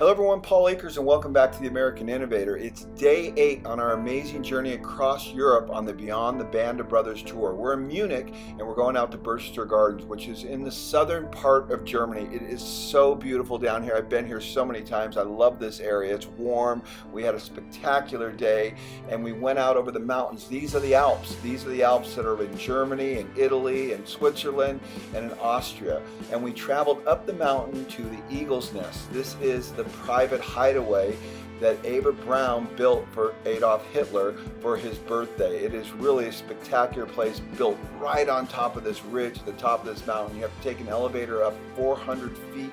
Hello, everyone. Paul Akers, and welcome back to the American Innovator. It's day eight on our amazing journey across Europe on the Beyond the Band of Brothers tour. We're in Munich, and we're going out to Berchtesgaden Gardens, which is in the southern part of Germany. It is so beautiful down here. I've been here so many times. I love this area. It's warm. We had a spectacular day, and we went out over the mountains. These are the Alps. These are the Alps that are in Germany, and Italy, and Switzerland, and in Austria. And we traveled up the mountain to the Eagle's Nest. This is the private hideaway that Eva Braun built for Adolf Hitler for his birthday. It is really a spectacular place built right on top of this ridge, the top of this mountain. You have to take an elevator up 400 feet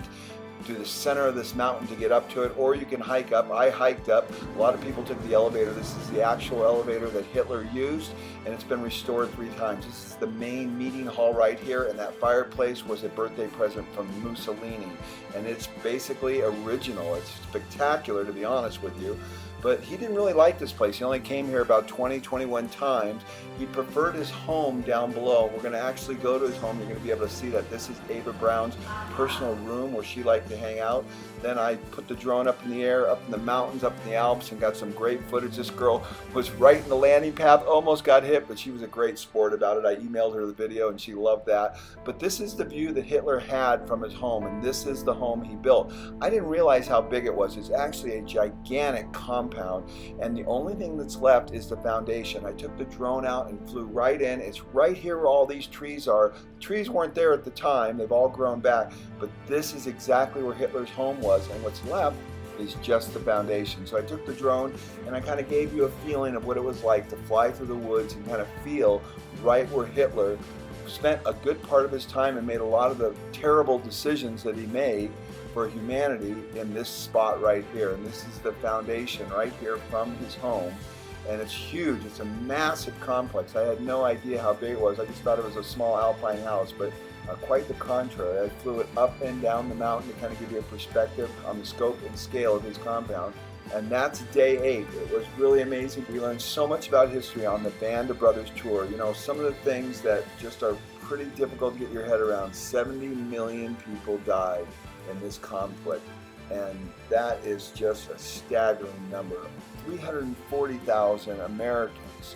to the center of this mountain to get up to it, or you can hike up. I hiked up. A lot of people took the elevator. This is the actual elevator that Hitler used, and it's been restored three times. This is the main meeting hall right here, and that fireplace was a birthday present from Mussolini. And it's basically original. It's spectacular, to be honest with you but he didn't really like this place. He only came here about 20, 21 times. He preferred his home down below. We're going to actually go to his home. You're going to be able to see that this is Eva Braun's personal room where she liked to hang out. Then I put the drone up in the air, up in the mountains, up in the Alps, and got some great footage. This girl was right in the landing path, almost got hit, but she was a great sport about it. I emailed her the video and she loved that. But this is the view that Hitler had from his home, and this is the home he built. I didn't realize how big it was. It's actually a gigantic compound, and the only thing that's left is the foundation. I took the drone out and flew right in. It's right here where all these trees are. The trees weren't there at the time, they've all grown back, but this is exactly where Hitler's home was was, and what's left is just the foundation. So I took the drone and I kind of gave you a feeling of what it was like to fly through the woods and kind of feel right where Hitler spent a good part of his time and made a lot of the terrible decisions that he made for humanity in this spot right here. And this is the foundation right here from his home. And it's huge. It's a massive complex. I had no idea how big it was. I just thought it was a small alpine house, but uh, quite the contrary. I flew it up and down the mountain to kind of give you a perspective on the scope and scale of his compound. And that's day eight. It was really amazing. We learned so much about history on the Band of Brothers tour. You know, some of the things that just are pretty difficult to get your head around. 70 million people died in this conflict. And that is just a staggering number. 340,000 Americans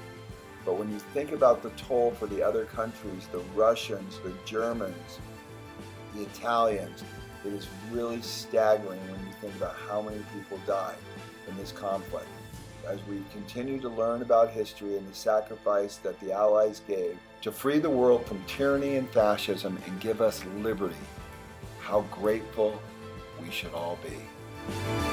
but when you think about the toll for the other countries, the Russians, the Germans, the Italians, it is really staggering when you think about how many people died in this conflict. As we continue to learn about history and the sacrifice that the Allies gave to free the world from tyranny and fascism and give us liberty, how grateful we should all be.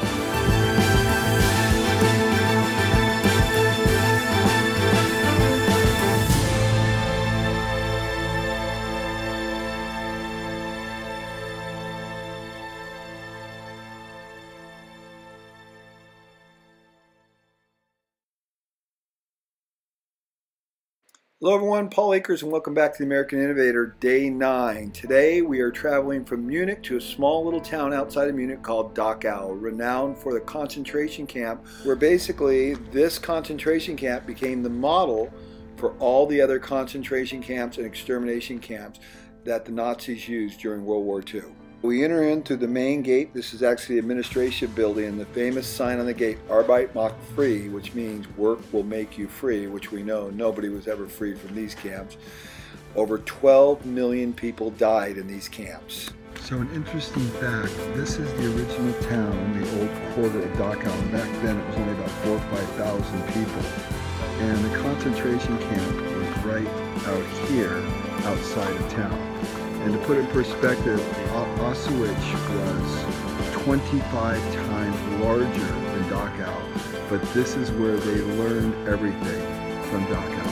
Hello, everyone. Paul Akers, and welcome back to the American Innovator, day nine. Today, we are traveling from Munich to a small little town outside of Munich called Dachau, renowned for the concentration camp, where basically this concentration camp became the model for all the other concentration camps and extermination camps that the Nazis used during World War II. We enter in through the main gate. This is actually the administration building, and the famous sign on the gate, Arbeit macht frei, which means work will make you free, which we know nobody was ever freed from these camps. Over 12 million people died in these camps. So an interesting fact, this is the original town, the old quarter of Dachau. Back then it was only about four or 5,000 people. And the concentration camp was right out here, outside of town. And to put it in perspective, Auschwitz was 25 times larger than Dachau, but this is where they learned everything from Dachau.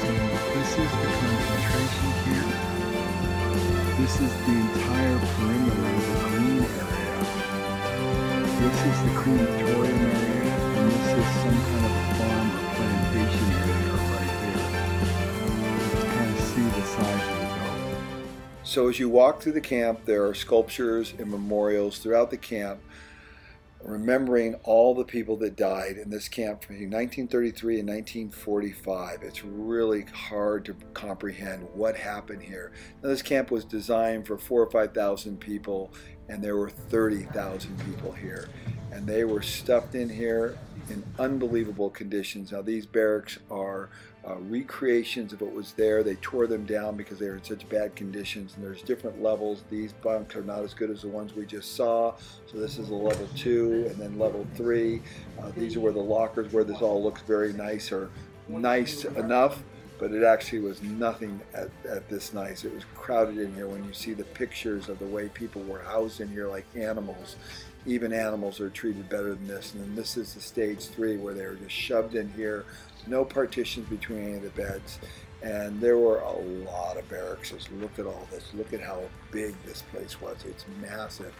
So this is the concentration camp. This is the entire perimeter of the green area. This is the crematorium area, and this is so as you walk through the camp, there are sculptures and memorials throughout the camp remembering all the people that died in this camp from 1933 and 1945. It's really hard to comprehend what happened here. Now, this camp was designed for four or 5,000 people, and there were 30,000 people here. And they were stuffed in here in unbelievable conditions. Now, these barracks are uh, recreations of what was there. They tore them down because they were in such bad conditions, and there's different levels. These bunks are not as good as the ones we just saw. So this is a level two, and then level three. Uh, these are where the lockers, where this all looks very nice or nice enough but it actually was nothing at, at this nice. It was crowded in here when you see the pictures of the way people were housed in here like animals. Even animals are treated better than this. And then this is the stage three where they were just shoved in here no partitions between any of the beds. And there were a lot of barracks. Just Look at all this. Look at how big this place was. It's massive.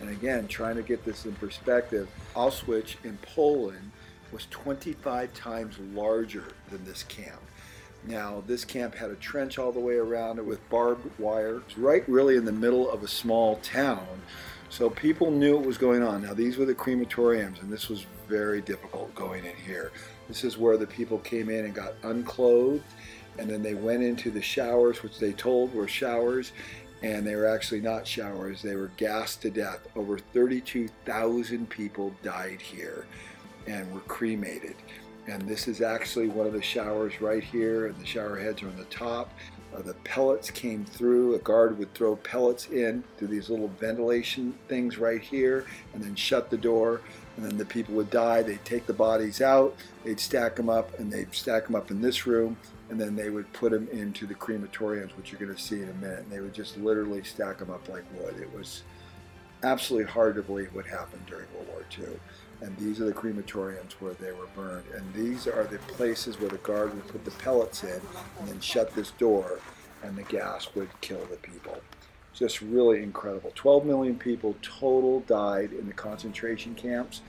And again, trying to get this in perspective, Auschwitz in Poland was 25 times larger than this camp. Now, this camp had a trench all the way around it with barbed wire. It's right really in the middle of a small town. So people knew what was going on. Now, these were the crematoriums, and this was very difficult going in here. This is where the people came in and got unclothed, and then they went into the showers, which they told were showers, and they were actually not showers. They were gassed to death. Over 32,000 people died here and were cremated. And this is actually one of the showers right here, and the shower heads are on the top. Uh, the pellets came through. A guard would throw pellets in through these little ventilation things right here, and then shut the door and then the people would die. They'd take the bodies out, they'd stack them up, and they'd stack them up in this room, and then they would put them into the crematoriums, which you're going to see in a minute. And they would just literally stack them up like wood. It was absolutely hard to believe what happened during World War II. And these are the crematoriums where they were burned. And these are the places where the guard would put the pellets in and then shut this door, and the gas would kill the people just really incredible. 12 million people total died in the concentration camps,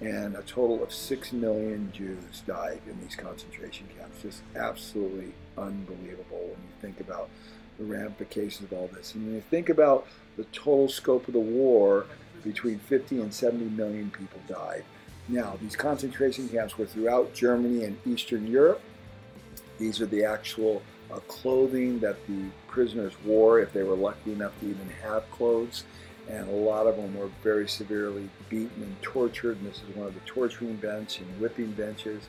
and a total of 6 million Jews died in these concentration camps. Just absolutely unbelievable when you think about the ramifications of all this. And when you think about the total scope of the war, between 50 and 70 million people died. Now, these concentration camps were throughout Germany and Eastern Europe. These are the actual uh, clothing that the prisoners wore if they were lucky enough to even have clothes. And a lot of them were very severely beaten and tortured. And this is one of the torturing bench and whipping benches.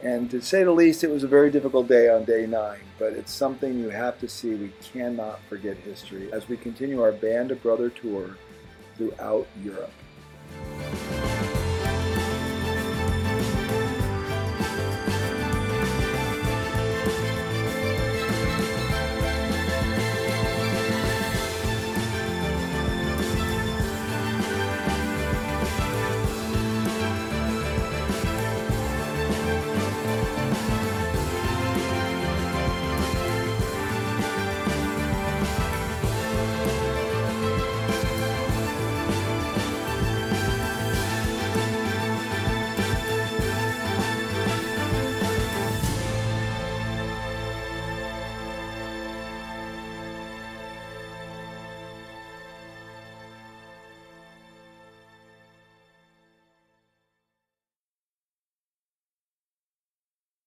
And to say the least, it was a very difficult day on day nine, but it's something you have to see. We cannot forget history as we continue our Band of Brother tour throughout Europe.